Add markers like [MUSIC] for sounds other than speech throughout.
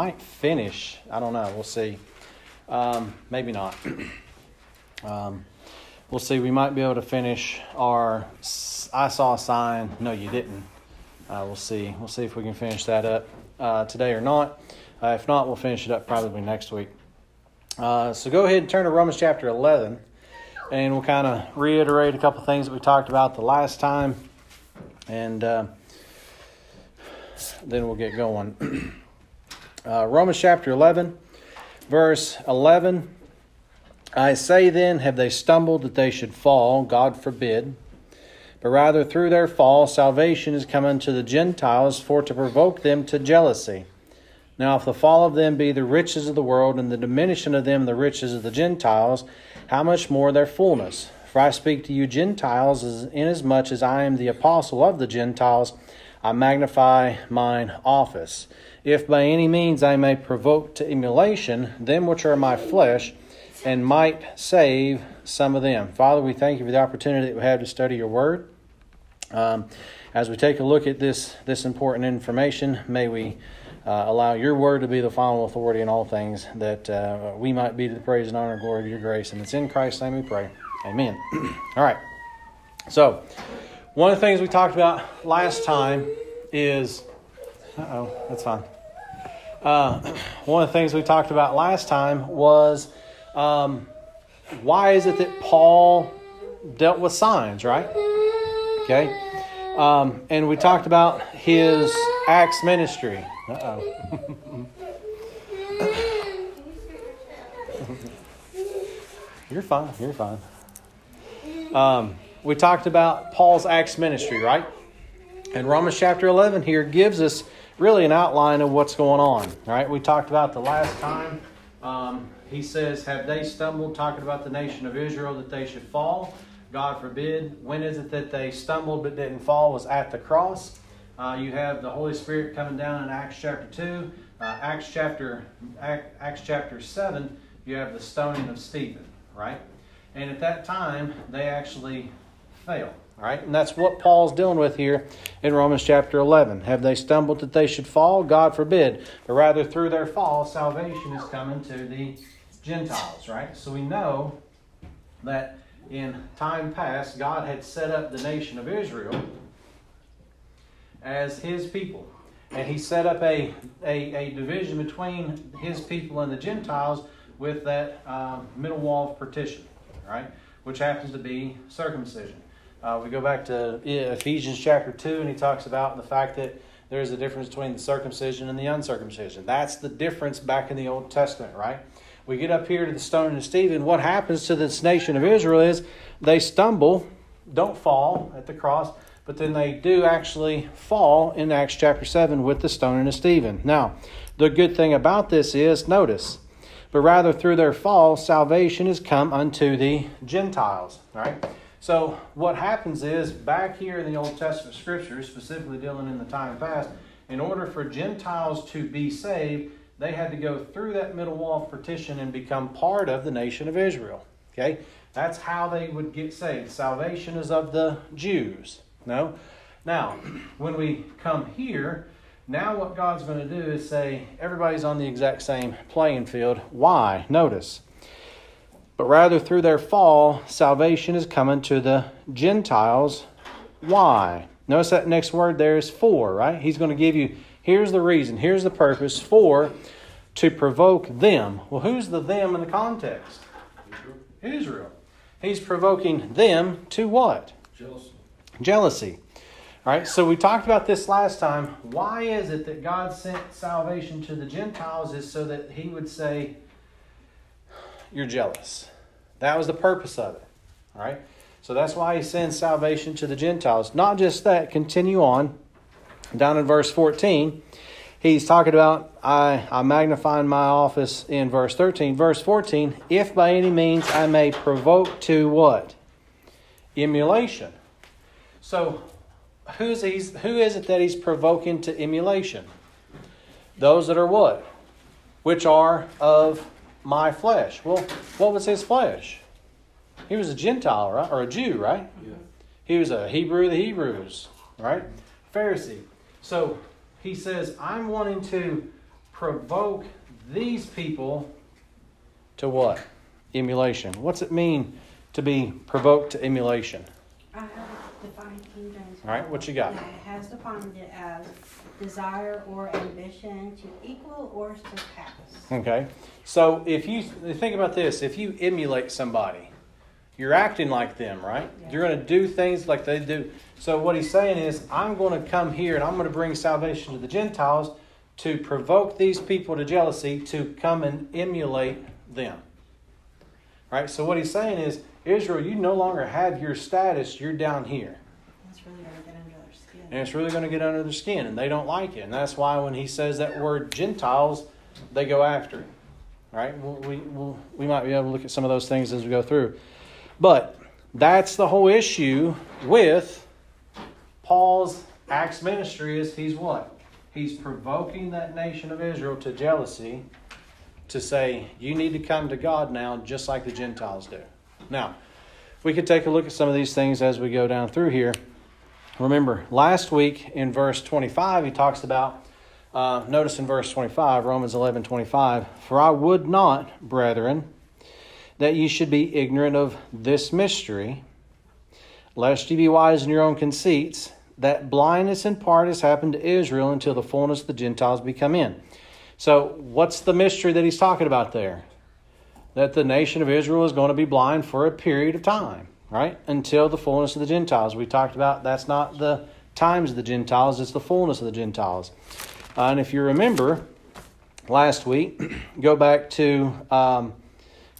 might finish. I don't know. We'll see. Um, maybe not. [CLEARS THROAT] um, we'll see. We might be able to finish our I saw a sign. No, you didn't. Uh, we'll see. We'll see if we can finish that up uh, today or not. Uh, if not, we'll finish it up probably next week. Uh, so go ahead and turn to Romans chapter 11, and we'll kind of reiterate a couple things that we talked about the last time, and uh, then we'll get going. [CLEARS THROAT] Uh, Romans chapter 11, verse 11. I say then, have they stumbled that they should fall? God forbid. But rather through their fall, salvation is come unto the Gentiles for to provoke them to jealousy. Now, if the fall of them be the riches of the world, and the diminishing of them the riches of the Gentiles, how much more their fullness? For I speak to you Gentiles, inasmuch as I am the apostle of the Gentiles, I magnify mine office. If by any means I may provoke to emulation them which are my flesh, and might save some of them. Father, we thank you for the opportunity that we have to study your word. Um, as we take a look at this, this important information, may we uh, allow your word to be the final authority in all things, that uh, we might be to the praise and honor and glory of your grace. And it's in Christ's name we pray. Amen. [CLEARS THROAT] all right. So, one of the things we talked about last time is. Oh, that's fine. Uh, [CLEARS THROAT] one of the things we talked about last time was um, why is it that Paul dealt with signs, right? Okay. Um, and we talked about his Acts ministry. Uh oh. [LAUGHS] you're fine. You're fine. Um, we talked about Paul's Acts ministry, right? And Romans chapter 11 here gives us really an outline of what's going on, right? We talked about the last time. Um, he says, Have they stumbled, talking about the nation of Israel, that they should fall? God forbid. When is it that they stumbled but didn't fall? Was at the cross. Uh, you have the Holy Spirit coming down in Acts chapter 2. Uh, Acts chapter Acts chapter 7, you have the stoning of Stephen, right? And at that time, they actually fail. Right? And that's what Paul's dealing with here in Romans chapter 11. Have they stumbled that they should fall? God forbid. But rather, through their fall, salvation is coming to the Gentiles, right? So we know that in time past, God had set up the nation of Israel as his people. And he set up a, a, a division between his people and the Gentiles with that um, middle wall of partition, right? Which happens to be circumcision. Uh, we go back to Ephesians chapter 2, and he talks about the fact that there's a difference between the circumcision and the uncircumcision. That's the difference back in the Old Testament, right? We get up here to the stoning of Stephen. What happens to this nation of Israel is they stumble, don't fall at the cross, but then they do actually fall in Acts chapter 7 with the stoning of Stephen. Now, the good thing about this is, notice, but rather through their fall, salvation is come unto the Gentiles. Right? So, what happens is, back here in the Old Testament scriptures, specifically dealing in the time past, in order for Gentiles to be saved, they had to go through that middle wall of partition and become part of the nation of Israel. Okay? That's how they would get saved. Salvation is of the Jews. No? Now, when we come here, now what God's going to do is say everybody's on the exact same playing field. Why? Notice. But rather through their fall, salvation is coming to the Gentiles. Why? Notice that next word there is for, right? He's going to give you Here's the reason, here's the purpose for to provoke them. Well, who's the them in the context? Israel. Israel. He's provoking them to what? Jealousy. Jealousy. All right, so we talked about this last time. Why is it that God sent salvation to the Gentiles is so that he would say, You're jealous. That was the purpose of it. All right, so that's why he sends salvation to the Gentiles. Not just that, continue on down in verse 14, he's talking about I, I magnify my office in verse 13. Verse 14, if by any means I may provoke to what? Emulation. So who's he's, who is it that he's provoking to emulation? Those that are what? Which are of my flesh. Well, what was his flesh? He was a Gentile, right? Or a Jew, right? Yeah. He was a Hebrew of the Hebrews, right? Pharisee. So he says, I'm wanting to provoke these people to what? Emulation. What's it mean to be provoked to emulation? I have it defined King James. All right, what you got? Yeah, it has defined it as desire or ambition to equal or surpass. Okay. So if you think about this, if you emulate somebody, you're acting like them, right? Yeah. You're going to do things like they do. So what he's saying is, I'm going to come here and I'm going to bring salvation to the Gentiles to provoke these people to jealousy to come and emulate them. Right? So what he's saying is, Israel, you no longer have your status, you're down here. That's really going to get under their skin. And it's really going to get under their skin, and they don't like it. And that's why when he says that word Gentiles, they go after it. Right? We'll, we, we might be able to look at some of those things as we go through. But that's the whole issue with Paul's Acts ministry is he's what? He's provoking that nation of Israel to jealousy to say, you need to come to God now just like the Gentiles do. Now, we could take a look at some of these things as we go down through here. Remember, last week in verse 25, he talks about, uh, notice in verse 25, Romans 11 25, For I would not, brethren, that ye should be ignorant of this mystery, lest ye be wise in your own conceits, that blindness in part has happened to Israel until the fullness of the Gentiles be come in. So, what's the mystery that he's talking about there? That the nation of Israel is going to be blind for a period of time, right? Until the fullness of the Gentiles. We talked about that's not the times of the Gentiles, it's the fullness of the Gentiles. Uh, and if you remember last week, [CLEARS THROAT] go back to um,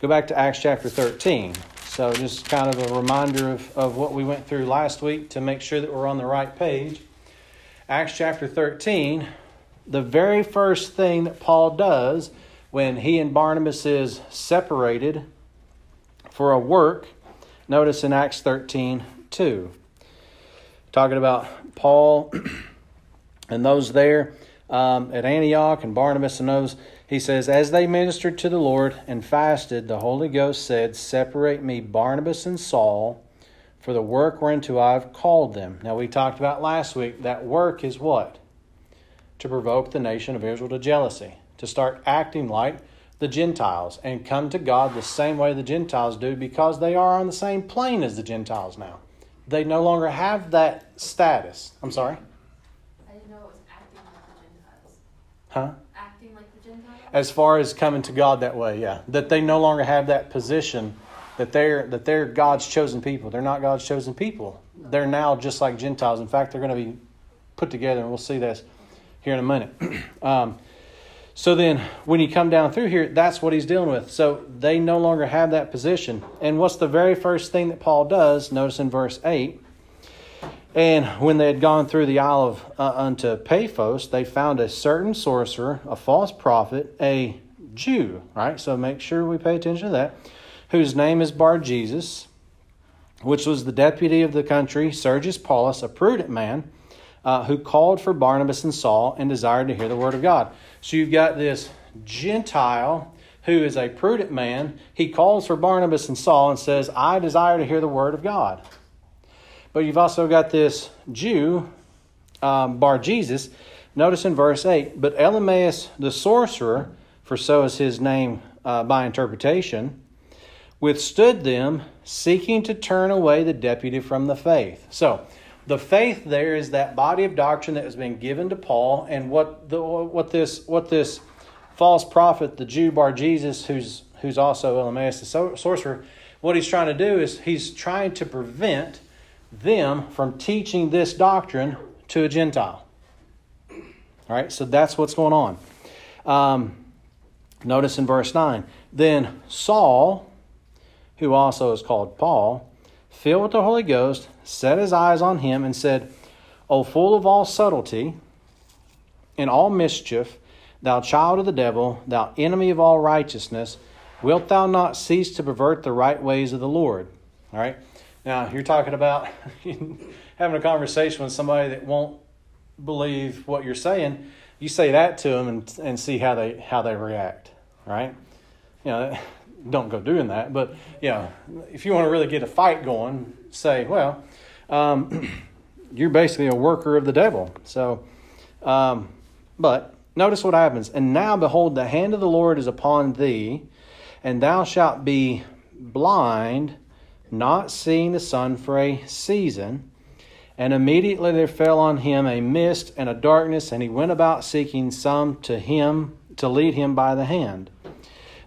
go back to Acts chapter 13. So just kind of a reminder of, of what we went through last week to make sure that we're on the right page. Acts chapter 13, the very first thing that Paul does when he and Barnabas is separated for a work, notice in Acts 13 2. Talking about Paul [CLEARS THROAT] and those there um, at Antioch and Barnabas and those, he says, As they ministered to the Lord and fasted, the Holy Ghost said, Separate me, Barnabas and Saul, for the work whereunto I have called them. Now, we talked about last week that work is what? To provoke the nation of Israel to jealousy, to start acting like the Gentiles and come to God the same way the Gentiles do because they are on the same plane as the Gentiles now. They no longer have that status. I'm sorry? I didn't know it was acting like the Gentiles. Huh? Acting like the Gentiles? As far as coming to God that way, yeah. That they no longer have that position that they're that they're God's chosen people. They're not God's chosen people. They're now just like Gentiles. In fact, they're going to be put together, and we'll see this here in a minute. [CLEARS THROAT] um, so then, when you come down through here, that's what he's dealing with. So they no longer have that position. And what's the very first thing that Paul does? Notice in verse 8. And when they had gone through the Isle of uh, unto Paphos, they found a certain sorcerer, a false prophet, a Jew, right? So make sure we pay attention to that, whose name is Bar Jesus, which was the deputy of the country, Sergius Paulus, a prudent man, uh, who called for Barnabas and Saul and desired to hear the word of God. So you've got this Gentile who is a prudent man. He calls for Barnabas and Saul and says, I desire to hear the word of God. But you've also got this Jew, um, Bar Jesus. Notice in verse 8, but Elymas the sorcerer, for so is his name uh, by interpretation, withstood them, seeking to turn away the deputy from the faith. So, the faith there is that body of doctrine that has been given to Paul, and what the what this what this false prophet, the Jew Bar Jesus, who's who's also Elymas the sorcerer, what he's trying to do is he's trying to prevent them from teaching this doctrine to a Gentile. All right, so that's what's going on. Um, notice in verse 9. Then Saul, who also is called Paul, filled with the Holy Ghost, set his eyes on him and said, O full of all subtlety and all mischief, thou child of the devil, thou enemy of all righteousness, wilt thou not cease to pervert the right ways of the Lord? All right. Now, you're talking about [LAUGHS] having a conversation with somebody that won't believe what you're saying. You say that to them and, and see how they how they react, right? You know, don't go doing that. But know, if you want to really get a fight going, say, well, um, [CLEARS THROAT] you're basically a worker of the devil. So, um, but notice what happens. And now, behold, the hand of the Lord is upon thee, and thou shalt be blind, not seeing the sun for a season. And immediately there fell on him a mist and a darkness, and he went about seeking some to him to lead him by the hand.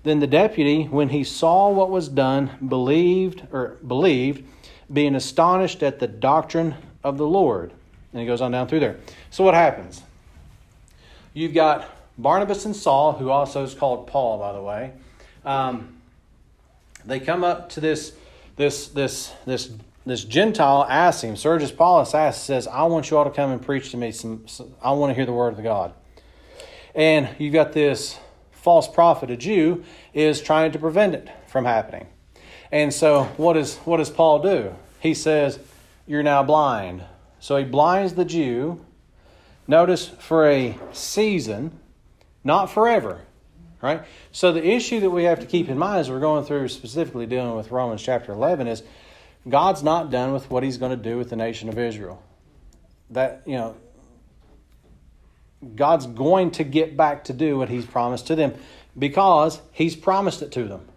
Then the deputy, when he saw what was done, believed or believed, being astonished at the doctrine of the Lord. And he goes on down through there. So what happens? You've got Barnabas and Saul, who also is called Paul, by the way. Um, they come up to this this this this this Gentile asks him. Sergius Paulus asks, says, "I want you all to come and preach to me. Some, some I want to hear the word of God." And you've got this false prophet, a Jew, is trying to prevent it from happening. And so, what, is, what does Paul do? He says, You're now blind. So he blinds the Jew, notice for a season, not forever. Right? So the issue that we have to keep in mind as we're going through specifically dealing with Romans chapter 11 is God's not done with what he's going to do with the nation of Israel. That, you know, God's going to get back to do what He's promised to them because He's promised it to them.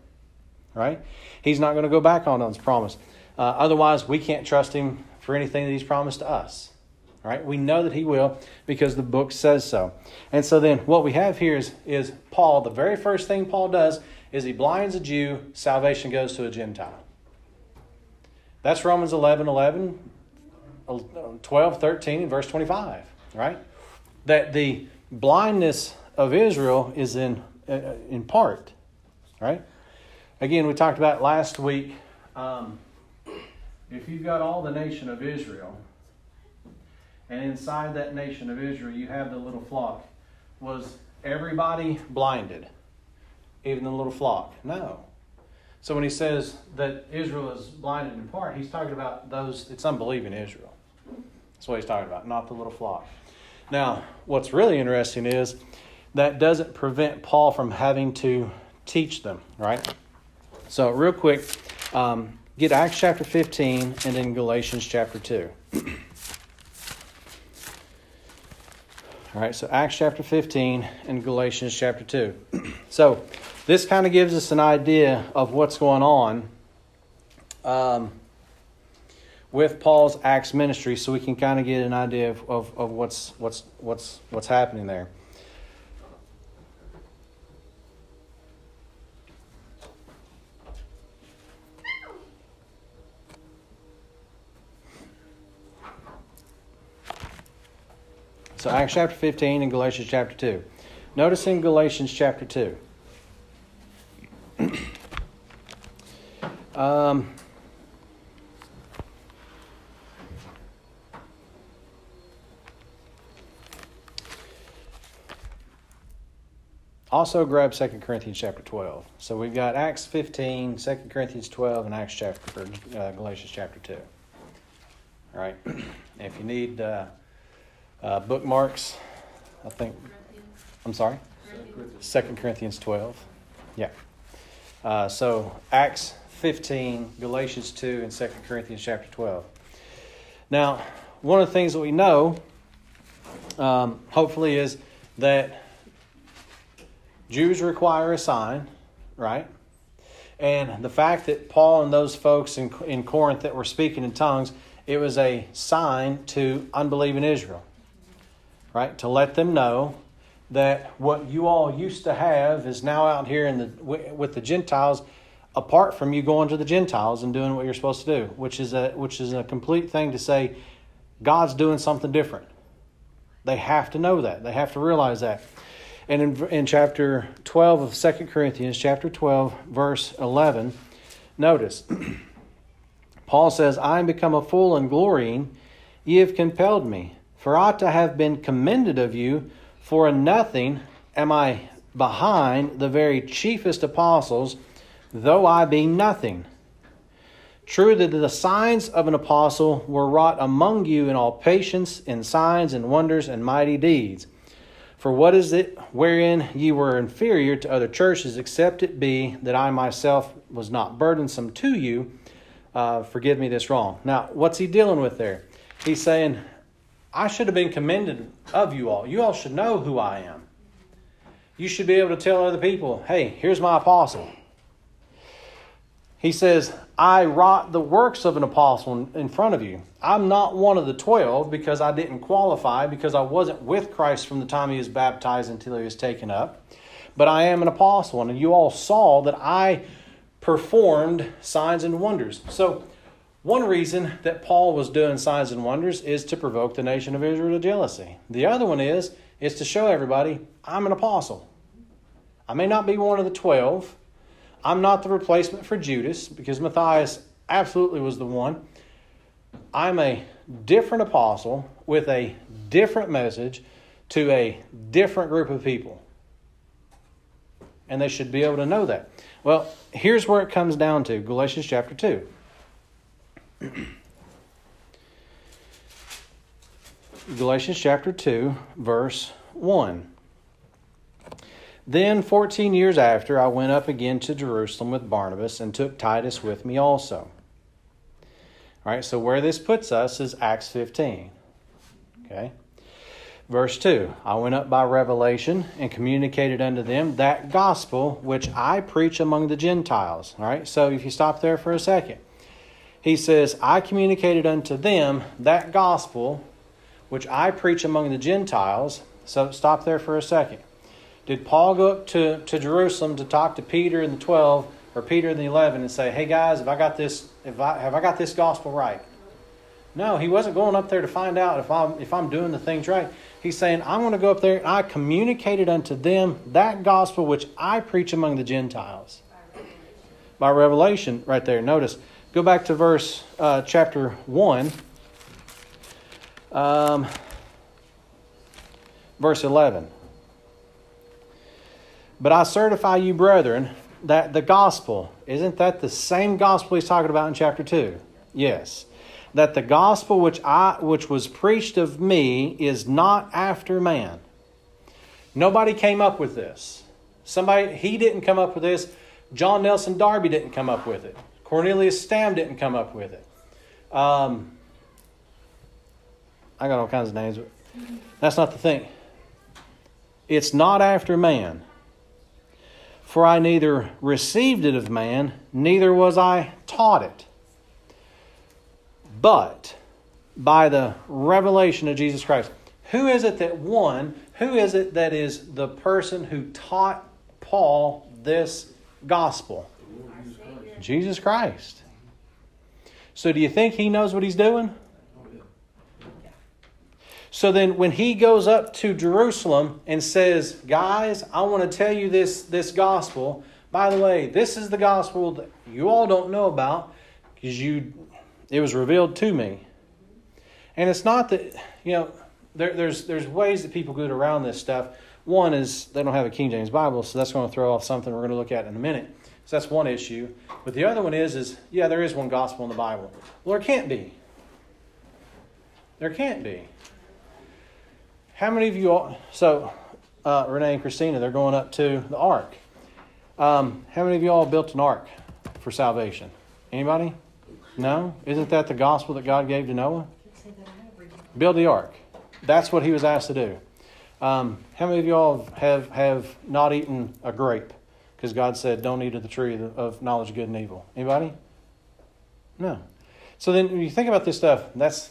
Right? He's not going to go back on His promise. Uh, otherwise, we can't trust Him for anything that He's promised to us. Right? We know that He will because the book says so. And so then what we have here is, is Paul, the very first thing Paul does is he blinds a Jew, salvation goes to a Gentile. That's Romans 11, 11, 12, 13, verse 25. Right? That the blindness of Israel is in uh, in part, right? Again, we talked about last week. Um, if you've got all the nation of Israel, and inside that nation of Israel you have the little flock, was everybody blinded, even the little flock? No. So when he says that Israel is blinded in part, he's talking about those. It's unbelieving Israel. That's what he's talking about, not the little flock. Now, what's really interesting is that doesn't prevent Paul from having to teach them, right? So, real quick, um, get Acts chapter 15 and then Galatians chapter 2. [CLEARS THROAT] All right, so Acts chapter 15 and Galatians chapter 2. [CLEARS THROAT] so, this kind of gives us an idea of what's going on. Um, with Paul's Acts ministry so we can kind of get an idea of, of, of what's, what's, what's, what's happening there. So, Acts chapter 15 and Galatians chapter 2. Notice in Galatians chapter 2. [CLEARS THROAT] um, also grab 2 Corinthians chapter 12. So we've got Acts 15, 2 Corinthians 12, and Acts chapter, uh, Galatians chapter 2. All right. [CLEARS THROAT] if you need uh, uh, bookmarks, I think, I'm sorry? 2 Corinthians 12. Yeah. Uh, so Acts 15, Galatians 2, and 2 Corinthians chapter 12. Now, one of the things that we know, um, hopefully, is that Jews require a sign, right? And the fact that Paul and those folks in, in Corinth that were speaking in tongues, it was a sign to unbelieving Israel, right? To let them know that what you all used to have is now out here in the with the Gentiles, apart from you going to the Gentiles and doing what you're supposed to do, which is a which is a complete thing to say. God's doing something different. They have to know that. They have to realize that. And in, in chapter 12 of 2 Corinthians, chapter 12, verse 11, notice, [CLEARS THROAT] Paul says, I am become a fool and glorying, ye have compelled me. For ought to have been commended of you, for in nothing am I behind the very chiefest apostles, though I be nothing. True that the signs of an apostle were wrought among you in all patience, in signs and wonders and mighty deeds. For what is it wherein ye were inferior to other churches, except it be that I myself was not burdensome to you? Uh, forgive me this wrong. Now, what's he dealing with there? He's saying, I should have been commended of you all. You all should know who I am. you should be able to tell other people, hey, here's my apostle. He says, I wrought the works of an apostle in front of you. I'm not one of the twelve because I didn't qualify, because I wasn't with Christ from the time he was baptized until he was taken up. But I am an apostle, and you all saw that I performed signs and wonders. So, one reason that Paul was doing signs and wonders is to provoke the nation of Israel to jealousy. The other one is is to show everybody I'm an apostle. I may not be one of the twelve. I'm not the replacement for Judas because Matthias absolutely was the one. I'm a different apostle with a different message to a different group of people. And they should be able to know that. Well, here's where it comes down to Galatians chapter 2. [CLEARS THROAT] Galatians chapter 2, verse 1. Then, 14 years after, I went up again to Jerusalem with Barnabas and took Titus with me also. All right, so where this puts us is Acts 15. Okay. Verse 2 I went up by revelation and communicated unto them that gospel which I preach among the Gentiles. All right, so if you stop there for a second, he says, I communicated unto them that gospel which I preach among the Gentiles. So stop there for a second. Did Paul go up to, to Jerusalem to talk to Peter and the 12 or Peter and the 11 and say, hey guys, have I got this, if I, have I got this gospel right? No, he wasn't going up there to find out if I'm, if I'm doing the things right. He's saying, I'm going to go up there and I communicated unto them that gospel which I preach among the Gentiles. By revelation, right there. Notice, go back to verse uh, chapter 1. Um, verse 11. But I certify you, brethren, that the gospel, isn't that the same gospel he's talking about in chapter 2? Yes. That the gospel which I which was preached of me is not after man. Nobody came up with this. Somebody he didn't come up with this. John Nelson Darby didn't come up with it. Cornelius Stam didn't come up with it. Um, I got all kinds of names, but that's not the thing. It's not after man. For I neither received it of man, neither was I taught it, but by the revelation of Jesus Christ. Who is it that won? Who is it that is the person who taught Paul this gospel? Jesus Christ. So, do you think he knows what he's doing? So then, when he goes up to Jerusalem and says, Guys, I want to tell you this, this gospel. By the way, this is the gospel that you all don't know about because you it was revealed to me. And it's not that, you know, there, there's, there's ways that people get around this stuff. One is they don't have a King James Bible, so that's going to throw off something we're going to look at in a minute. So that's one issue. But the other one is, is yeah, there is one gospel in the Bible. Well, there can't be. There can't be. How many of you all, so uh, Renee and Christina, they're going up to the ark. Um, how many of you all built an ark for salvation? Anybody? No? Isn't that the gospel that God gave to Noah? Build the ark. That's what he was asked to do. Um, how many of you all have, have not eaten a grape? Because God said, don't eat of the tree of knowledge of good and evil. Anybody? No. So then when you think about this stuff, that's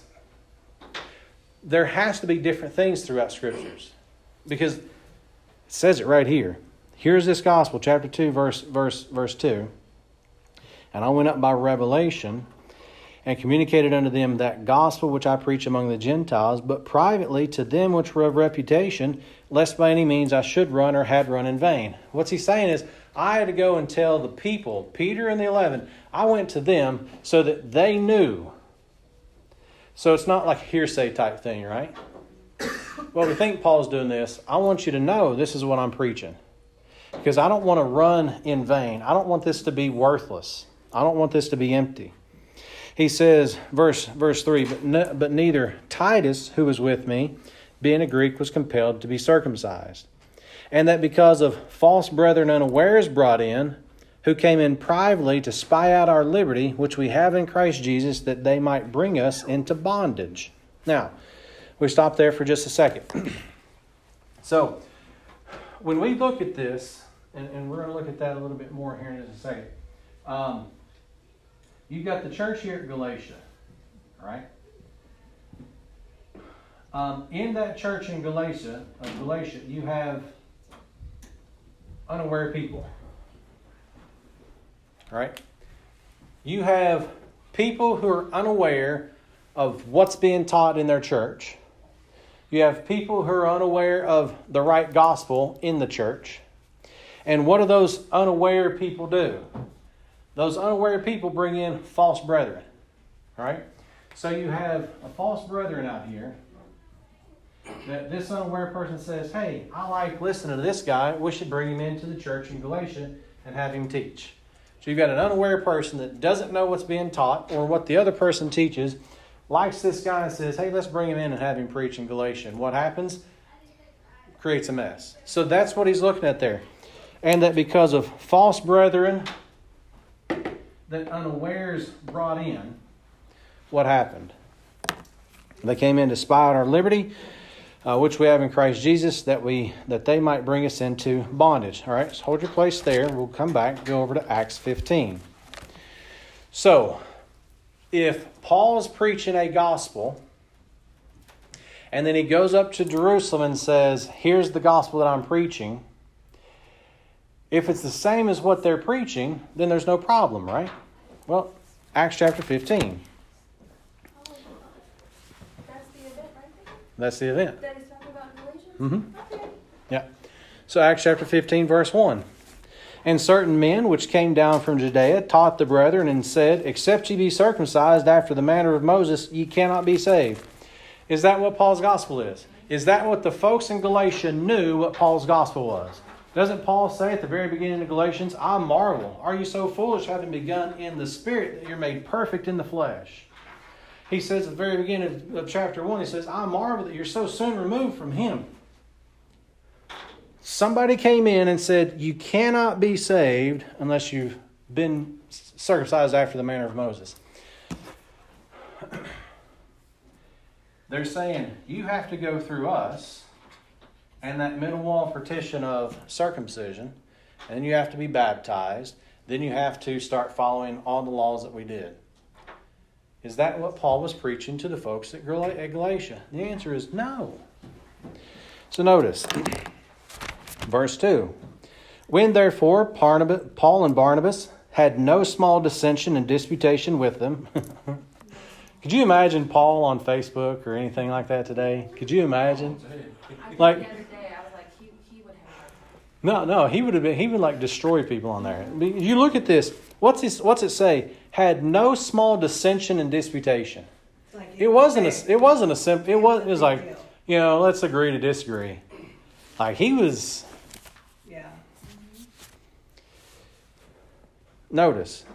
there has to be different things throughout scriptures. Because it says it right here. Here's this gospel chapter 2 verse verse verse 2 and i went up by revelation and communicated unto them that gospel which i preach among the gentiles but privately to them which were of reputation lest by any means i should run or had run in vain. What's he saying is i had to go and tell the people peter and the eleven i went to them so that they knew so it's not like a hearsay type thing, right? well, we think Paul's doing this. I want you to know this is what I'm preaching. Because I don't want to run in vain. I don't want this to be worthless. I don't want this to be empty. He says, verse, verse 3 but, ne- but neither Titus, who was with me, being a Greek, was compelled to be circumcised. And that because of false brethren unawares brought in, who came in privately to spy out our liberty, which we have in Christ Jesus, that they might bring us into bondage. Now, we stop there for just a second. [CLEARS THROAT] so, when we look at this, and, and we're going to look at that a little bit more here in just a second. Um, you've got the church here at Galatia, right? Um, in that church in Galatia, of Galatia, you have unaware people. Right? You have people who are unaware of what's being taught in their church. You have people who are unaware of the right gospel in the church. And what do those unaware people do? Those unaware people bring in false brethren. right? So you have a false brethren out here that this unaware person says, Hey, I like listening to this guy. We should bring him into the church in Galatia and have him teach. So you've got an unaware person that doesn't know what's being taught or what the other person teaches, likes this guy and says, Hey, let's bring him in and have him preach in Galatia. And what happens? Creates a mess. So that's what he's looking at there. And that because of false brethren that unawares brought in, what happened? They came in to spy on our liberty uh, which we have in Christ Jesus, that we that they might bring us into bondage. All right, so hold your place there. We'll come back, go over to Acts 15. So, if Paul is preaching a gospel, and then he goes up to Jerusalem and says, "Here's the gospel that I'm preaching." If it's the same as what they're preaching, then there's no problem, right? Well, Acts chapter 15. That's the event. That he's talking about Galatians? Mm-hmm. Okay. Yeah. So Acts chapter 15, verse 1. And certain men which came down from Judea taught the brethren and said, Except ye be circumcised after the manner of Moses, ye cannot be saved. Is that what Paul's gospel is? Is that what the folks in Galatia knew what Paul's gospel was? Doesn't Paul say at the very beginning of Galatians, I marvel, are you so foolish, having begun in the spirit, that you're made perfect in the flesh? He says at the very beginning of, chapter 1, he says, I marvel that you're so soon removed from him. Somebody came in and said, You cannot be saved unless you've been circumcised after the manner of Moses. [CLEARS THROAT] They're saying, You have to go through us and that middle wall partition of circumcision, and you have to be baptized. Then you have to start following all the laws that we did. Is that what Paul was preaching to the folks at Galatia? The answer is no. So notice, [CLEARS THROAT] verse 2. When therefore Paul and Barnabas had no small dissension and disputation with them. [LAUGHS] Could you imagine Paul on Facebook or anything like that today? Could you imagine? Like, the other day, I was like, he, he would have. no, no, he would have been. He would like destroy people on there. You look at this. What's this, What's it say? Had no small dissension and disputation. Like It wasn't a. It wasn't a simple. It was. It was like, you know, let's agree to disagree. Like he was. Yeah. Notice.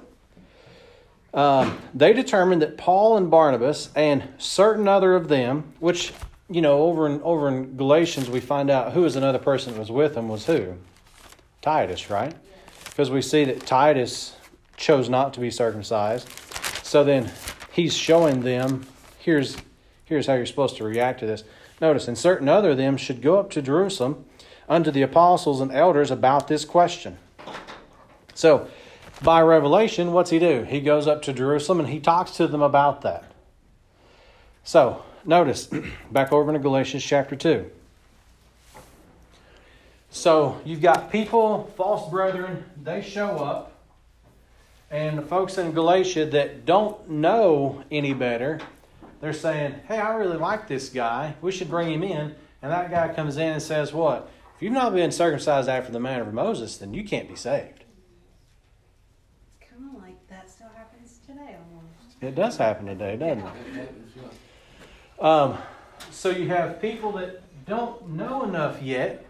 Um, they determined that Paul and Barnabas and certain other of them, which you know, over in over in Galatians, we find out who was another person that was with them was who, Titus, right? Because we see that Titus chose not to be circumcised. So then he's showing them here's here's how you're supposed to react to this. Notice, and certain other of them should go up to Jerusalem unto the apostles and elders about this question. So by revelation, what's he do? He goes up to Jerusalem and he talks to them about that. So, notice, [CLEARS THROAT] back over in Galatians chapter 2. So, you've got people, false brethren, they show up, and the folks in Galatia that don't know any better, they're saying, Hey, I really like this guy. We should bring him in. And that guy comes in and says, What? If you've not been circumcised after the manner of Moses, then you can't be saved. Kind of like that still happens today almost. It does happen today, doesn't it? Um, so you have people that don't know enough yet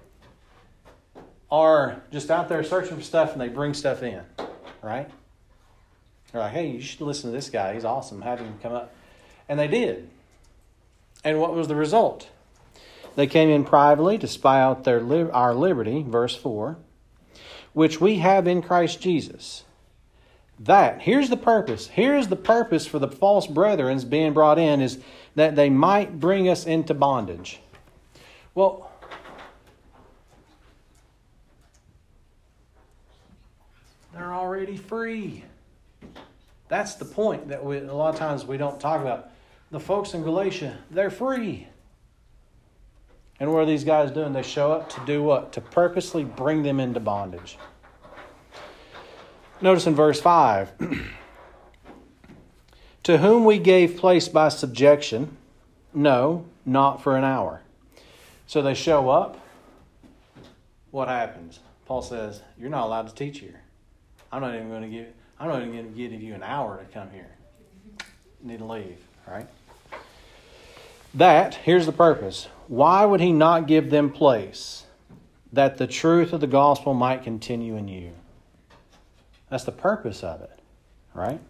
are just out there searching for stuff and they bring stuff in, right? They're like, hey, you should listen to this guy. He's awesome. Have him come up. And they did. And what was the result? They came in privately to spy out their li- our liberty, verse 4, which we have in Christ Jesus. That, here's the purpose. Here's the purpose for the false brethrens being brought in is that they might bring us into bondage. Well, They're already free. That's the point that we, a lot of times we don't talk about. The folks in Galatia, they're free. And what are these guys doing? They show up to do what? To purposely bring them into bondage. Notice in verse 5 [CLEARS THROAT] To whom we gave place by subjection, no, not for an hour. So they show up. What happens? Paul says, You're not allowed to teach here. I'm not even going to give I'm not even going to give you an hour to come here. You need to leave, right? That, here's the purpose. Why would he not give them place? That the truth of the gospel might continue in you. That's the purpose of it, right?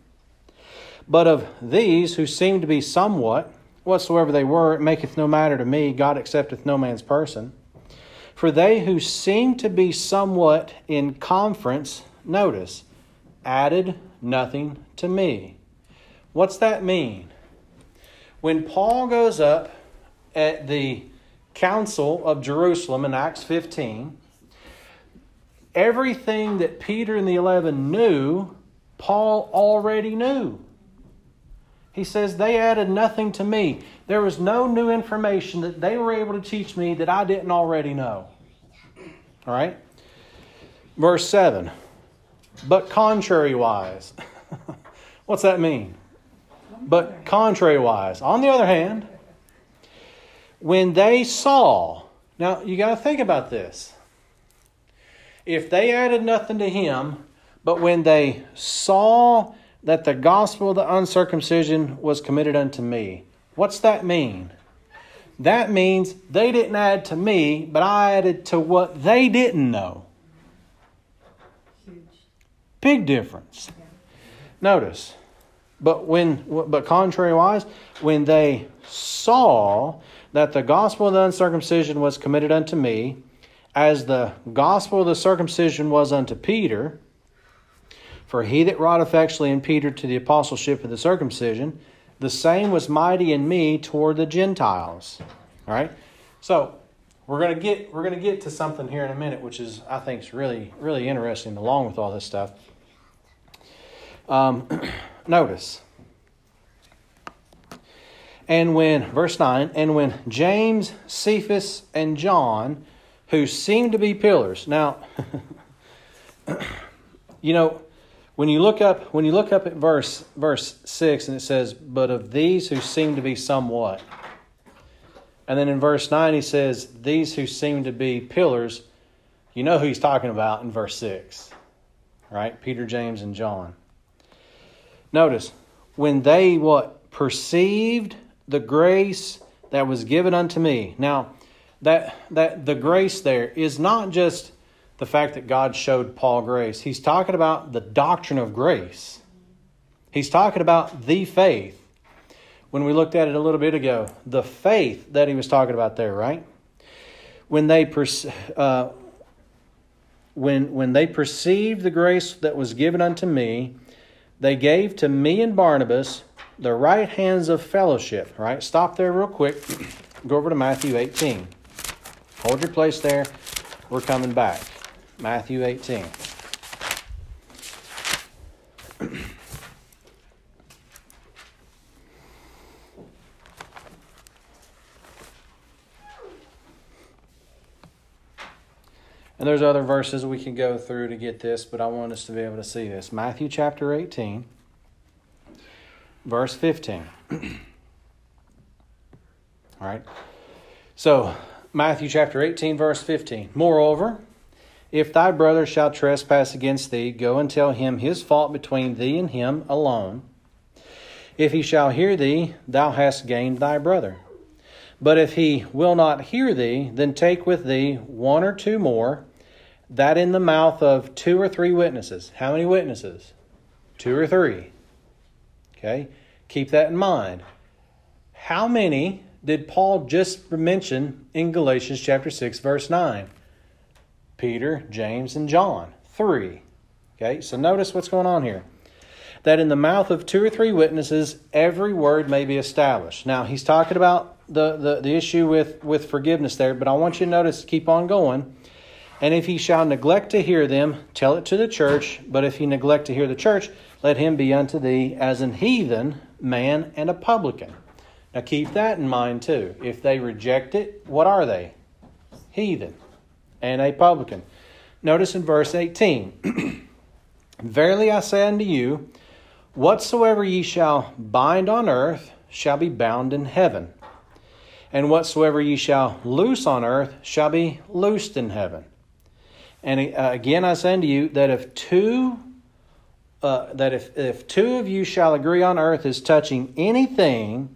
But of these who seem to be somewhat, whatsoever they were, it maketh no matter to me, God accepteth no man's person. For they who seem to be somewhat in conference, notice, added nothing to me. What's that mean? When Paul goes up at the Council of Jerusalem in Acts 15, everything that Peter and the eleven knew, Paul already knew. He says, They added nothing to me. There was no new information that they were able to teach me that I didn't already know. All right? Verse 7 but contrariwise. [LAUGHS] What's that mean? But contrariwise. On the other hand, when they saw, now you got to think about this. If they added nothing to him, but when they saw that the gospel of the uncircumcision was committed unto me, what's that mean? That means they didn't add to me, but I added to what they didn't know. Big difference. Notice, but when but contrariwise, when they saw that the gospel of the uncircumcision was committed unto me, as the gospel of the circumcision was unto Peter, for he that wrought effectually in Peter to the apostleship of the circumcision, the same was mighty in me toward the Gentiles. All right? So we're gonna get we're gonna get to something here in a minute, which is I think is really, really interesting along with all this stuff. Um, [CLEARS THROAT] notice. And when, verse 9, and when James, Cephas, and John, who seemed to be pillars. Now, [LAUGHS] you know, when you look up when you look up at verse verse 6 and it says, But of these who seem to be somewhat. And then in verse 9 he says, These who seem to be pillars, you know who he's talking about in verse 6. Right? Peter, James, and John. Notice, when they what perceived the grace that was given unto me. Now, that that the grace there is not just the fact that God showed Paul grace. He's talking about the doctrine of grace. He's talking about the faith. When we looked at it a little bit ago, the faith that he was talking about there, right? When they uh, when when they perceived the grace that was given unto me, they gave to me and Barnabas the right hands of fellowship. Right? Stop there real quick. Go over to Matthew 18. Hold your place there. We're coming back. Matthew 18. [CLEARS THROAT] And there's other verses we can go through to get this, but I want us to be able to see this. Matthew chapter 18, verse 15. All right. So, Matthew chapter 18, verse 15. Moreover, if thy brother shall trespass against thee, go and tell him his fault between thee and him alone. If he shall hear thee, thou hast gained thy brother. But if he will not hear thee, then take with thee one or two more that in the mouth of two or three witnesses. How many witnesses? Two or three. Okay? Keep that in mind. How many did Paul just mention in Galatians chapter 6 verse 9? Peter, James, and John. 3. Okay? So notice what's going on here. That in the mouth of two or three witnesses every word may be established. Now, he's talking about the, the, the issue with, with forgiveness there, but I want you to notice, keep on going And if he shall neglect to hear them, tell it to the church. But if he neglect to hear the church, let him be unto thee as an heathen man and a publican. Now keep that in mind too. If they reject it, what are they? Heathen and a publican. Notice in verse 18 [CLEARS THROAT] Verily I say unto you, whatsoever ye shall bind on earth shall be bound in heaven, and whatsoever ye shall loose on earth shall be loosed in heaven. And uh, again I say unto you that if two uh, that if, if two of you shall agree on earth as touching anything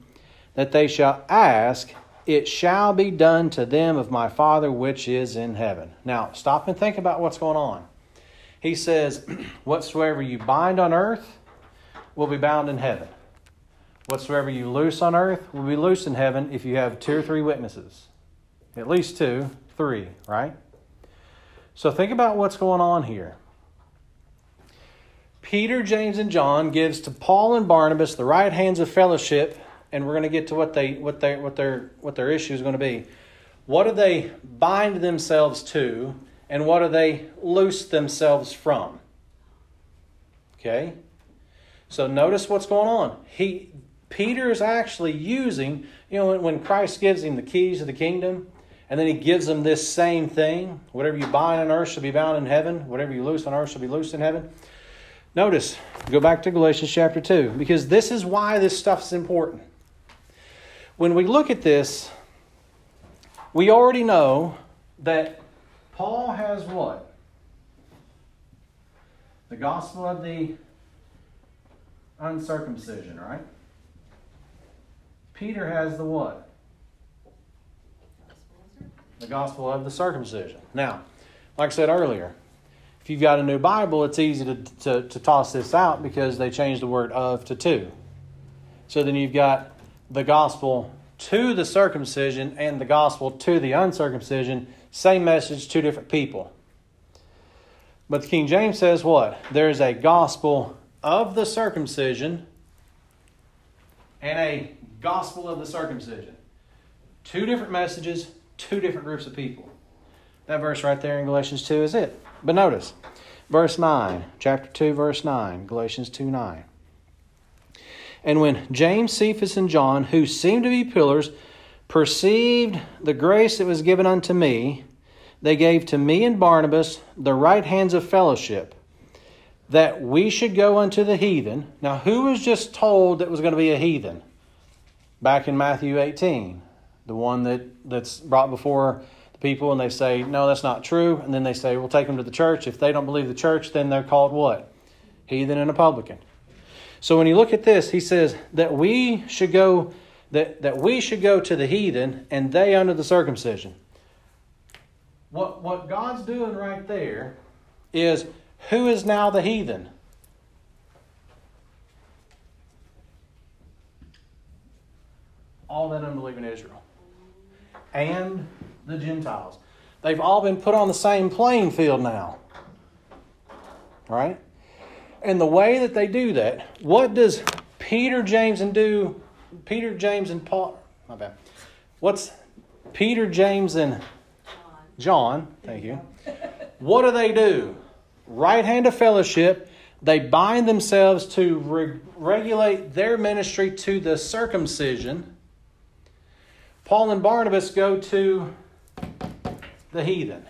that they shall ask, it shall be done to them of my Father which is in heaven. Now, stop and think about what's going on. He says, [CLEARS THROAT] Whatsoever you bind on earth will be bound in heaven. Whatsoever you loose on earth will be loose in heaven if you have two or three witnesses. At least two, three, right? So think about what's going on here. Peter, James, and John gives to Paul and Barnabas the right hands of fellowship, and we're going to get to what they what they what their what their issue is going to be. What do they bind themselves to, and what do they loose themselves from? Okay? So notice what's going on. He Peter is actually using, you know, when Christ gives him the keys of the kingdom, and then he gives them this same thing whatever you bind on earth shall be bound in heaven, whatever you loose on earth shall be loosed in heaven. Notice, go back to Galatians chapter 2, because this is why this stuff is important. When we look at this, we already know that Paul has what? The gospel of the uncircumcision, right? Peter has the what? The gospel of the circumcision. Now, like I said earlier, if you've got a new Bible, it's easy to, to, to toss this out because they changed the word of to to. So then you've got the gospel to the circumcision and the gospel to the uncircumcision, same message, two different people. But the King James says what? There's a gospel of the circumcision and a gospel of the circumcision. Two different messages, two different groups of people. That verse right there in Galatians 2 is it. But notice, verse 9, chapter 2, verse 9, Galatians 2 9. And when James, Cephas, and John, who seemed to be pillars, perceived the grace that was given unto me, they gave to me and Barnabas the right hands of fellowship, that we should go unto the heathen. Now, who was just told that was going to be a heathen? Back in Matthew 18, the one that, that's brought before the people and they say, no, that's not true. And then they say, we'll take them to the church. If they don't believe the church, then they're called what? Heathen and a publican. So when you look at this, he says that we should go that, that we should go to the heathen and they under the circumcision. What what God's doing right there is who is now the heathen? All that unbelieving Israel. And the Gentiles. They've all been put on the same playing field now. Right? And the way that they do that, what does Peter, James, and do? Peter, James, and Paul. My bad. What's Peter, James, and John? Thank you. What do they do? Right hand of fellowship. They bind themselves to re- regulate their ministry to the circumcision. Paul and Barnabas go to the heathen.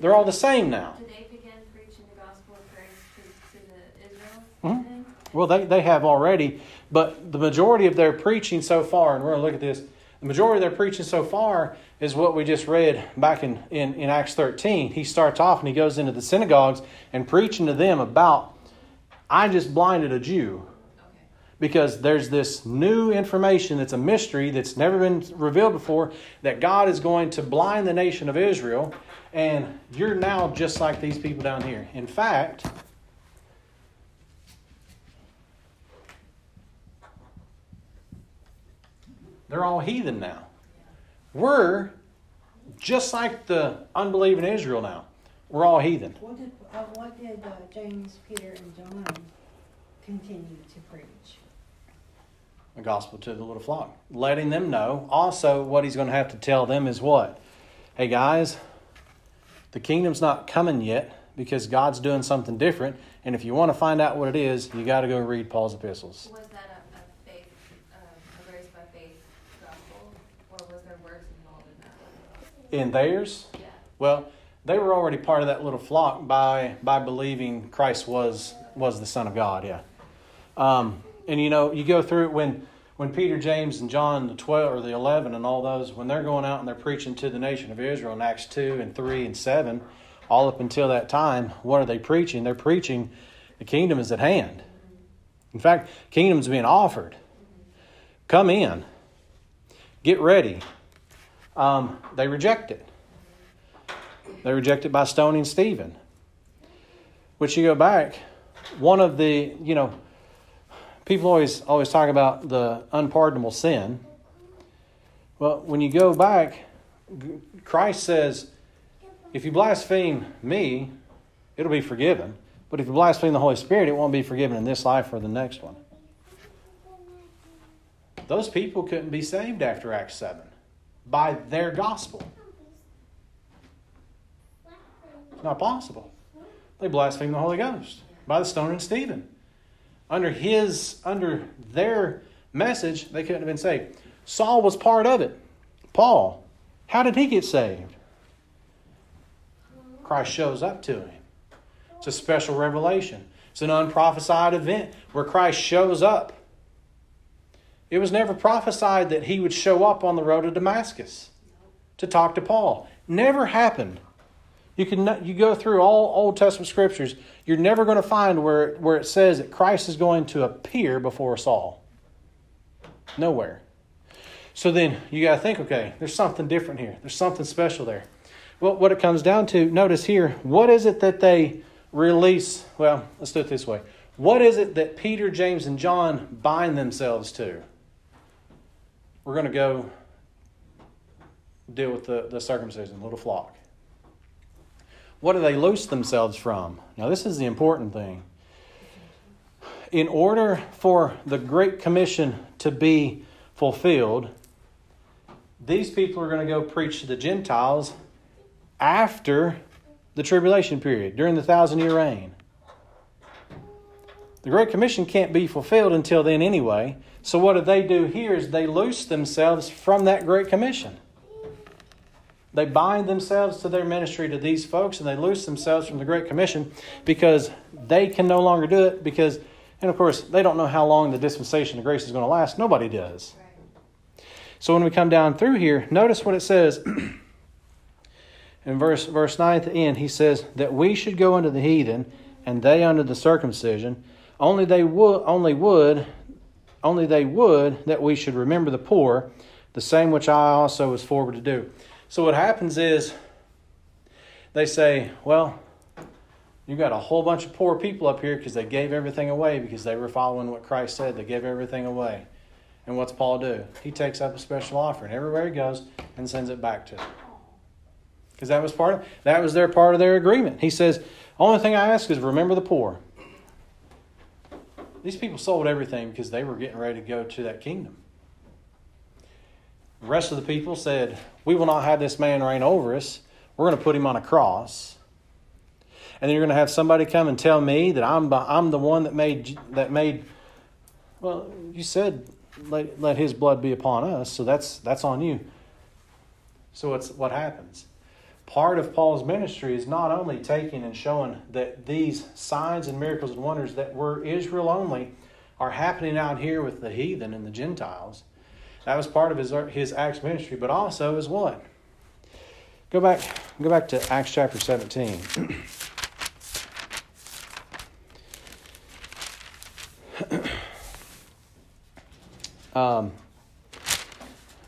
They're all the same now. Did they begin preaching the gospel of grace to, to the Israel? Mhm. Well, they, they have already, but the majority of their preaching so far, and we're going to look at this, the majority of their preaching so far is what we just read back in, in, in Acts 13. He starts off and he goes into the synagogues and preaching to them about, I just blinded a Jew. Because there's this new information that's a mystery that's never been revealed before that God is going to blind the nation of Israel, and you're now just like these people down here. In fact, they're all heathen now. We're just like the unbelieving Israel now. We're all heathen. What did, uh, what did uh, James, Peter, and John continue to preach? The gospel to the little flock, letting them know. Also, what he's going to have to tell them is what? Hey, guys, The kingdom's not coming yet because God's doing something different. And if you want to find out what it is, you got to go read Paul's epistles. Was that a, a faith, um, a grace by faith gospel, or was there works involved in that? In theirs, Yeah. well, they were already part of that little flock by by believing Christ was was the Son of God. Yeah, um, and you know you go through it when when Peter, James, and John, the twelve or the eleven, and all those when they're going out and they're preaching to the nation of Israel in Acts two and three and seven, all up until that time, what are they preaching? They're preaching the kingdom is at hand. In fact, kingdom's being offered. Come in. Get ready. Um, they reject it. They reject it by stoning Stephen. Which you go back, one of the, you know, people always always talk about the unpardonable sin. Well, when you go back, Christ says, if you blaspheme me, it'll be forgiven. But if you blaspheme the Holy Spirit, it won't be forgiven in this life or the next one. Those people couldn't be saved after Acts 7 by their gospel. It's not possible. They blasphemed the Holy Ghost by the stoning Stephen. Under his, under their message, they couldn't have been saved. Saul was part of it. Paul, how did he get saved? Christ shows up to him. It's a special revelation. It's an unprophesied event where Christ shows up. It was never prophesied that he would show up on the road to Damascus to talk to Paul. Never happened. You can you go through all Old Testament scriptures, you're never going to find where, where it says that Christ is going to appear before Saul. Nowhere. So then you got to think, okay, there's something different here. There's something special there. Well, what it comes down to, notice here, what is it that they release? Well, let's do it this way. What is it that Peter, James, and John bind themselves to? We're going to go deal with the, the circumcision, little flock. What do they loose themselves from? Now, this is the important thing. In order for the Great Commission to be fulfilled, these people are going to go preach to the Gentiles after the tribulation period, during the thousand year reign. The Great Commission can't be fulfilled until then, anyway. So, what do they do here is they loose themselves from that Great Commission. They bind themselves to their ministry to these folks and they loose themselves from the Great Commission because they can no longer do it because, and of course, they don't know how long the dispensation of grace is going to last. Nobody does. So when we come down through here, notice what it says [CLEARS THROAT] in verse verse 9 at the end. He says that we should go unto the heathen and they unto the circumcision. Only they would only would only they would that we should remember the poor, the same which I also was forward to do. So what happens is they say, well, you got a whole bunch of poor people up here because they gave everything away because they were following what Christ said. They gave everything away. And what's Paul do? He takes up a special offering everywhere he goes and sends it back to them. Because that was part of that was their part of their agreement. He says, only thing I ask is remember the poor. These people sold everything because they were getting ready to go to that kingdom. The rest of the people said, We will not have this man reign over us. We're going to put him on a cross. And then you're going to have somebody come and tell me that I'm, I'm the one that made, that made, well, you said, let, let his blood be upon us, so that's, that's on you. So what's, what happens? Part of Paul's ministry is not only taking and showing that these signs and miracles and wonders that were Israel only are happening out here with the heathen and the Gentiles. That was part of his, his Acts ministry, but also is what? Go back, go back to Acts chapter 17. [CLEARS THROAT] um,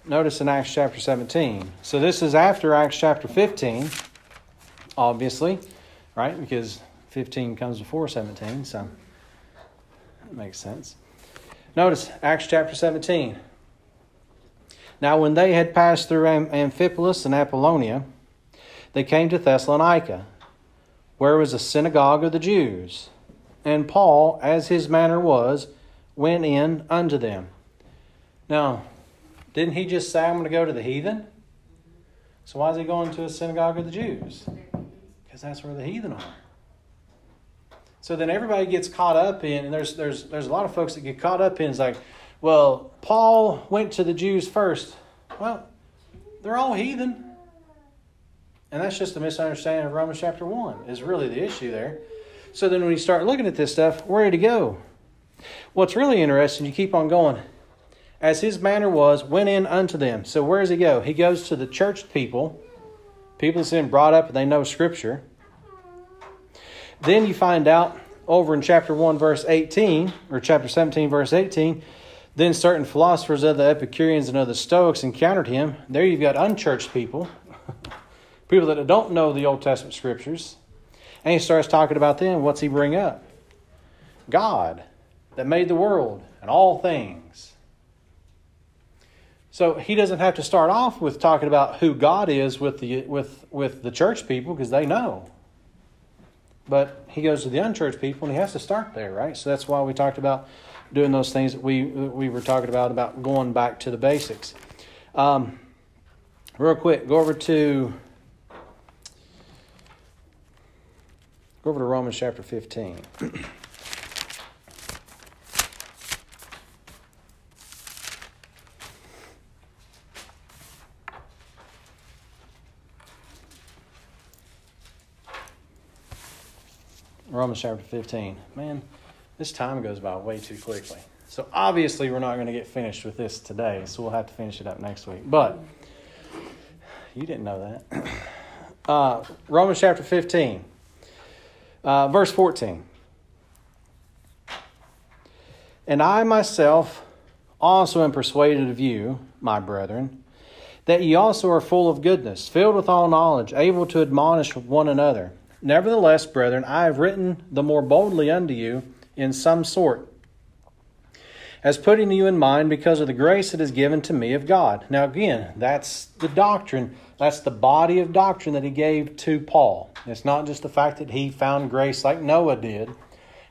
notice in Acts chapter 17. So this is after Acts chapter 15, obviously, right? Because 15 comes before 17, so that makes sense. Notice Acts chapter 17. Now, when they had passed through Amphipolis and Apollonia, they came to Thessalonica, where was a synagogue of the Jews. And Paul, as his manner was, went in unto them. Now, didn't he just say, I'm going to go to the heathen? So why is he going to a synagogue of the Jews? Because that's where the heathen are. So then everybody gets caught up in, and there's there's there's a lot of folks that get caught up in. It's like, well, Paul went to the Jews first. Well, they're all heathen, and that's just a misunderstanding of Romans chapter one. Is really the issue there. So then when you start looking at this stuff, where did he go? What's really interesting, you keep on going. As his manner was, went in unto them. So where does he go? He goes to the church people, people that's been brought up and they know Scripture. Then you find out over in chapter 1, verse 18, or chapter 17, verse 18, then certain philosophers of the Epicureans and of the Stoics encountered him. There you've got unchurched people, [LAUGHS] people that don't know the Old Testament Scriptures. And he starts talking about them. What's he bring up? God that made the world and all things. So he doesn't have to start off with talking about who God is with the with with the church people because they know. But he goes to the unchurched people and he has to start there, right? So that's why we talked about doing those things that we we were talking about about going back to the basics. Um, real quick, go over to go over to Romans chapter fifteen. [CLEARS THROAT] Romans chapter 15. Man, this time goes by way too quickly. So obviously, we're not going to get finished with this today, so we'll have to finish it up next week. But you didn't know that. [CLEARS THROAT] Uh, Romans chapter 15, uh, verse 14. And I myself also am persuaded of you, my brethren, that ye also are full of goodness, filled with all knowledge, able to admonish one another. Nevertheless, brethren, I have written the more boldly unto you in some sort, as putting you in mind because of the grace that is given to me of God. Now, again, that's the doctrine, that's the body of doctrine that he gave to Paul. It's not just the fact that he found grace like Noah did,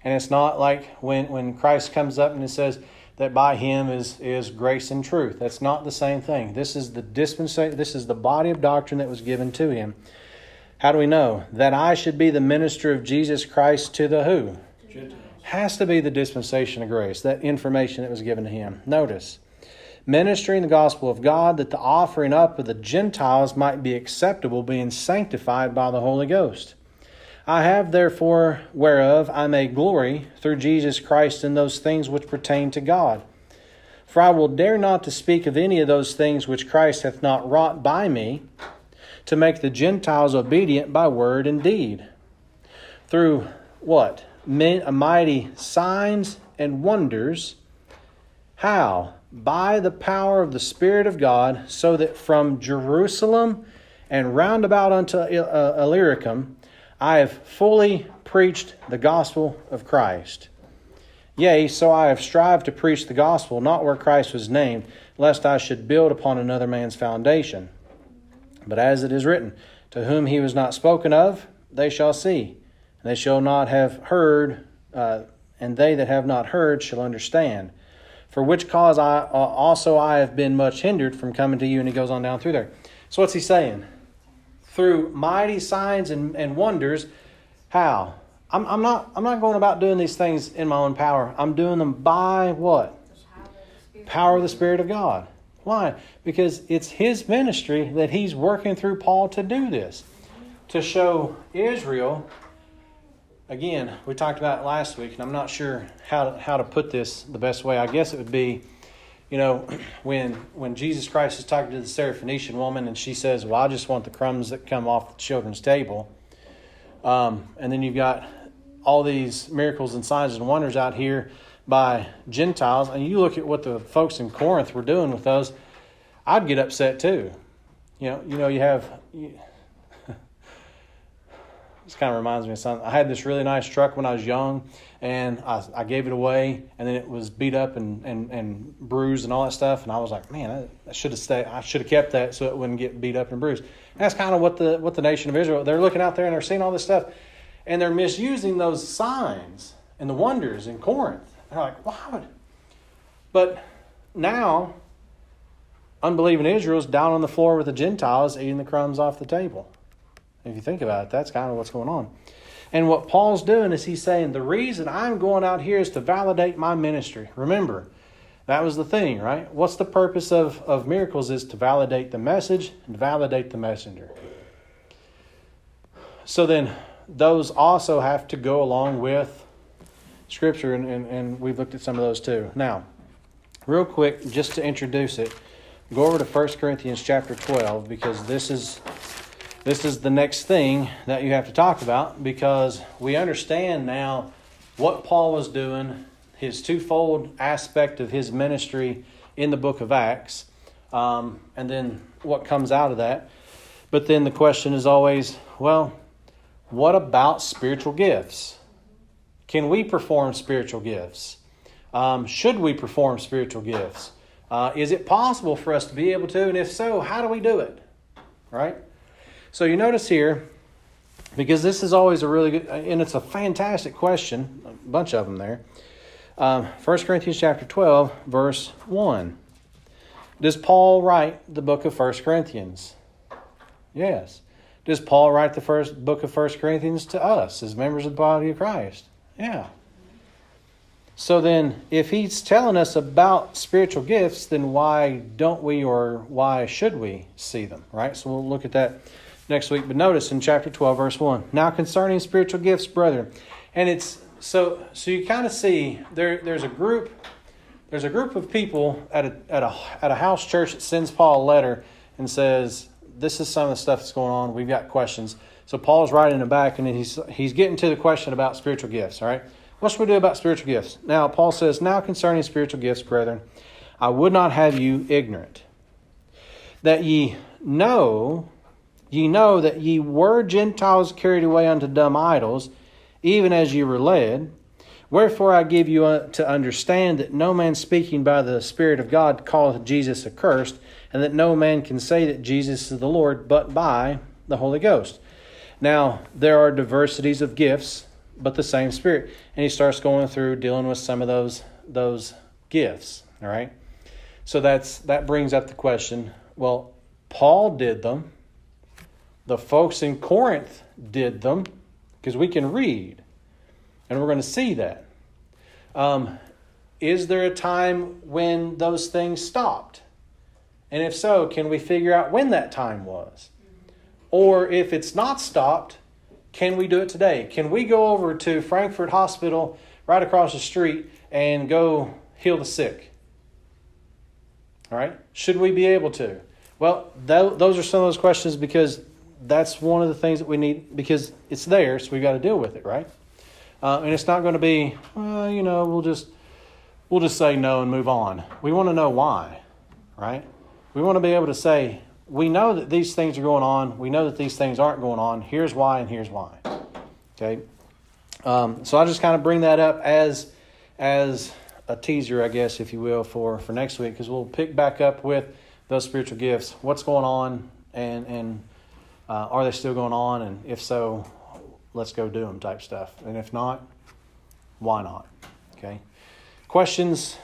and it's not like when, when Christ comes up and it says, that by him is, is grace and truth. That's not the same thing. This is the dispensation, this is the body of doctrine that was given to him. How do we know? That I should be the minister of Jesus Christ to the who? Gentiles. Has to be the dispensation of grace, that information that was given to him. Notice, ministering the gospel of God, that the offering up of the Gentiles might be acceptable, being sanctified by the Holy Ghost. I have therefore whereof I may glory through Jesus Christ in those things which pertain to God. For I will dare not to speak of any of those things which Christ hath not wrought by me to make the Gentiles obedient by word and deed. Through what? Mighty signs and wonders. How? By the power of the Spirit of God, so that from Jerusalem and round about unto uh, Illyricum I have fully preached the gospel of Christ. Yea, so I have strived to preach the gospel, not where Christ was named, lest I should build upon another man's foundation. But as it is written, To whom he was not spoken of, they shall see, and they shall not have heard, uh, and they that have not heard shall understand. For which cause I uh, also I have been much hindered from coming to you. And he goes on down through there. So what's he saying? Through mighty signs and, and wonders, how? I'm, I'm not I'm not going about doing these things in my own power. I'm doing them by what? Power of the Spirit of God. Why? Because it's his ministry that he's working through Paul to do this. To show Israel, again, we talked about it last week, and I'm not sure how to, how to put this the best way. I guess it would be, you know, [CLEARS THROAT] when when Jesus Christ is talking to the Syrophoenician woman and she says, Well, I just want the crumbs that come off the children's table. Um, and then you've got all these miracles and signs and wonders out here by Gentiles, and you look at what the folks in Corinth were doing with those, I'd get upset too. You know, you know, you have. You, this kind of reminds me of something. I had this really nice truck when I was young, and I, I gave it away, and then it was beat up and, and, and bruised and all that stuff. And I was like, man, I, I should have stayed. I should have kept that so it wouldn't get beat up and bruised. And that's kind of what the what the nation of Israel. They're looking out there and they're seeing all this stuff, and they're misusing those signs and the wonders in Corinth they're like, why would? But now, unbelieving Israel's down on the floor with the Gentiles eating the crumbs off the table. If you think about it, that's kind of what's going on. And what Paul's doing is he's saying, the reason I'm going out here is to validate my ministry. Remember, that was the thing, right? What's the purpose of, of miracles is to validate the message and validate the messenger. So then those also have to go along with Scripture, and, and, and we've looked at some of those too. Now, real quick, just to introduce it, go over to 1 Corinthians chapter 12 because this is this is the next thing that you have to talk about because we understand now what Paul was doing, his twofold aspect of his ministry in the book of Acts, um, and then what comes out of that. But then the question is always, well, what about spiritual gifts? Can we perform spiritual gifts? Um, should we perform spiritual gifts? Uh, is it possible for us to be able to? And if so, how do we do it? Right? So you notice here, because this is always a really good, and it's a fantastic question, a bunch of them there. Um, 1 Corinthians chapter 12, verse 1. Does Paul write the book of 1 Corinthians? Yes. Does Paul write the first book of 1 Corinthians to us as members of the body of Christ? Yeah. So then, if he's telling us about spiritual gifts, then why don't we or why should we see them, right? So we'll look at that next week. But notice in chapter 12, verse 1. Now concerning spiritual gifts, brethren. And it's so so you kind of see there there's a group there's a group of people at a at a at a house church that sends Paul a letter and says, This is some of the stuff that's going on. We've got questions. So Paul's writing it back and he's he's getting to the question about spiritual gifts, all right? What should we do about spiritual gifts? Now Paul says, Now concerning spiritual gifts, brethren, I would not have you ignorant, that ye know Ye know that ye were Gentiles carried away unto dumb idols, even as ye were led. Wherefore I give you uh, to understand that no man speaking by the Spirit of God calleth Jesus accursed, and that no man can say that Jesus is the Lord but by the Holy Ghost. Now, there are diversities of gifts, but the same Spirit. And he starts going through dealing with some of those those gifts. All right. So that's that brings up the question. Well, Paul did them. The folks in Corinth did them because we can read, and we're going to see that. Um, is there a time when those things stopped? And if so, can we figure out when that time was? Or if it's not stopped, can we do it today? Can we go over to Frankfurt Hospital right across the street and go heal the sick? All right? Should we be able to? Well, th- those are some of those questions because that's one of the things that we need because it's there, so we've got to deal with it, right? Uh, and it's not going to be, well, you know, we'll just we'll just say no and move on. We want to know why, right? We want to be able to say, we know that these things are going on. We know that these things aren't going on. Here's why, and here's why. Okay. Um, so I just kind of bring that up as as a teaser, I guess, if you will, for for next week, because we'll pick back up with those spiritual gifts. What's going on, and and uh, are they still going on? And if so, let's go do them type stuff. And if not, why not? Okay. Questions